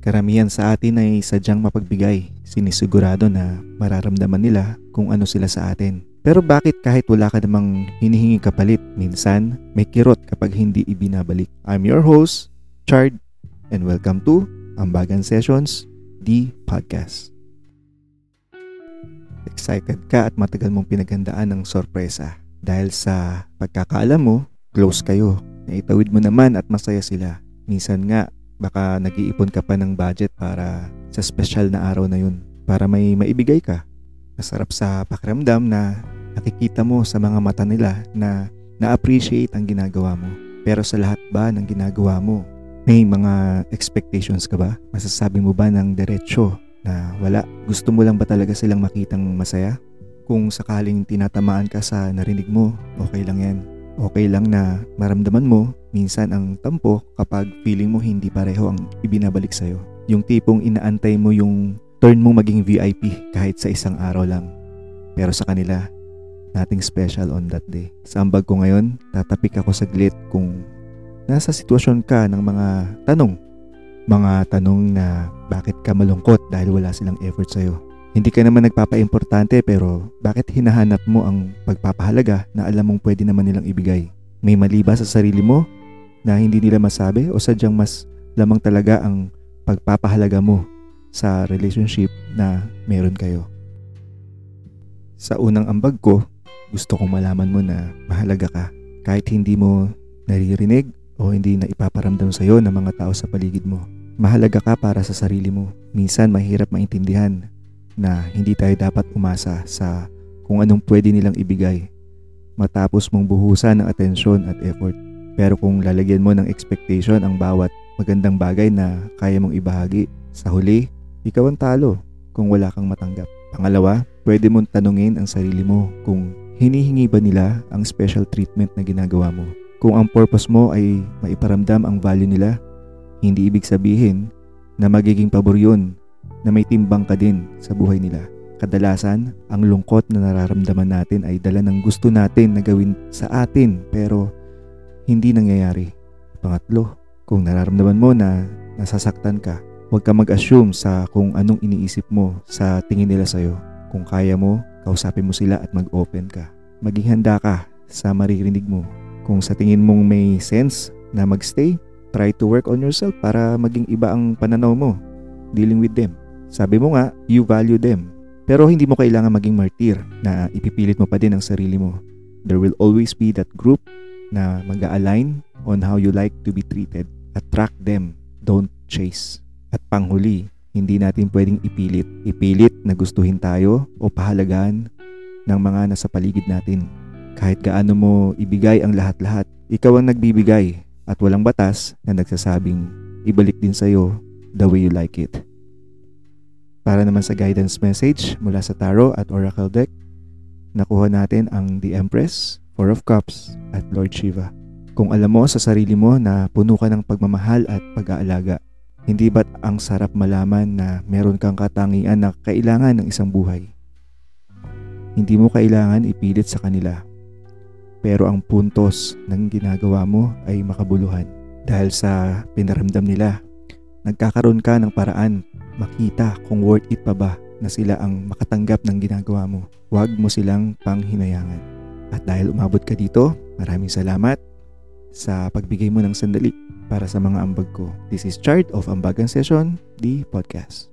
Karamihan sa atin ay sadyang mapagbigay. Sinisigurado na mararamdaman nila kung ano sila sa atin. Pero bakit kahit wala ka namang hinihingi kapalit, minsan may kirot kapag hindi ibinabalik? I'm your host, Chard, and welcome to Ambagan Sessions, the podcast. Excited ka at matagal mong pinaghandaan ng sorpresa dahil sa pagkakaalam mo, close kayo. Naitawid mo naman at masaya sila. Minsan nga, baka nag-iipon ka pa ng budget para sa special na araw na yun. Para may maibigay ka. Masarap sa pakiramdam na nakikita mo sa mga mata nila na na-appreciate ang ginagawa mo. Pero sa lahat ba ng ginagawa mo, may mga expectations ka ba? Masasabi mo ba ng diretsyo na wala? Gusto mo lang ba talaga silang makitang masaya? Kung sakaling tinatamaan ka sa narinig mo, okay lang yan. Okay lang na maramdaman mo minsan ang tampo kapag feeling mo hindi pareho ang ibinabalik sa'yo. Yung tipong inaantay mo yung turn mo maging VIP kahit sa isang araw lang. Pero sa kanila, nothing special on that day. Sa ambag ko ngayon, tatapik ako saglit kung nasa sitwasyon ka ng mga tanong. Mga tanong na bakit ka malungkot dahil wala silang effort sa'yo. Hindi ka naman nagpapa-importante pero bakit hinahanap mo ang pagpapahalaga na alam mong pwede naman nilang ibigay? May mali ba sa sarili mo na hindi nila masabi o sadyang mas lamang talaga ang pagpapahalaga mo sa relationship na meron kayo? Sa unang ambag ko, gusto kong malaman mo na mahalaga ka kahit hindi mo naririnig o hindi na ipaparamdam sa iyo ng mga tao sa paligid mo. Mahalaga ka para sa sarili mo. Minsan mahirap maintindihan na hindi tayo dapat umasa sa kung anong pwede nilang ibigay matapos mong buhusan ng atensyon at effort. Pero kung lalagyan mo ng expectation ang bawat magandang bagay na kaya mong ibahagi, sa huli, ikaw ang talo kung wala kang matanggap. Pangalawa, pwede mong tanungin ang sarili mo kung hinihingi ba nila ang special treatment na ginagawa mo. Kung ang purpose mo ay maiparamdam ang value nila, hindi ibig sabihin na magiging pabor yun na may timbang ka din sa buhay nila. Kadalasan, ang lungkot na nararamdaman natin ay dala ng gusto natin na gawin sa atin pero hindi nangyayari. Pangatlo, kung nararamdaman mo na nasasaktan ka, huwag ka mag-assume sa kung anong iniisip mo sa tingin nila sa'yo. Kung kaya mo, kausapin mo sila at mag-open ka. Maging handa ka sa maririnig mo. Kung sa tingin mong may sense na magstay, try to work on yourself para maging iba ang pananaw mo dealing with them. Sabi mo nga, you value them. Pero hindi mo kailangan maging martyr na ipipilit mo pa din ang sarili mo. There will always be that group na mag align on how you like to be treated. Attract them, don't chase. At panghuli, hindi natin pwedeng ipilit. Ipilit na gustuhin tayo o pahalagaan ng mga nasa paligid natin. Kahit gaano mo ibigay ang lahat-lahat, ikaw ang nagbibigay at walang batas na nagsasabing ibalik din sa'yo the way you like it. Para naman sa guidance message mula sa Tarot at Oracle deck, nakuha natin ang The Empress, Four of Cups at Lord Shiva. Kung alam mo sa sarili mo na puno ka ng pagmamahal at pag-aalaga, hindi ba't ang sarap malaman na meron kang katangian na kailangan ng isang buhay? Hindi mo kailangan ipilit sa kanila. Pero ang puntos ng ginagawa mo ay makabuluhan. Dahil sa pinaramdam nila, nagkakaroon ka ng paraan makita kung worth it pa ba na sila ang makatanggap ng ginagawa mo. Huwag mo silang panghinayangan. At dahil umabot ka dito, maraming salamat sa pagbigay mo ng sandali para sa mga ambag ko. This is Chart of Ambagan Session, the podcast.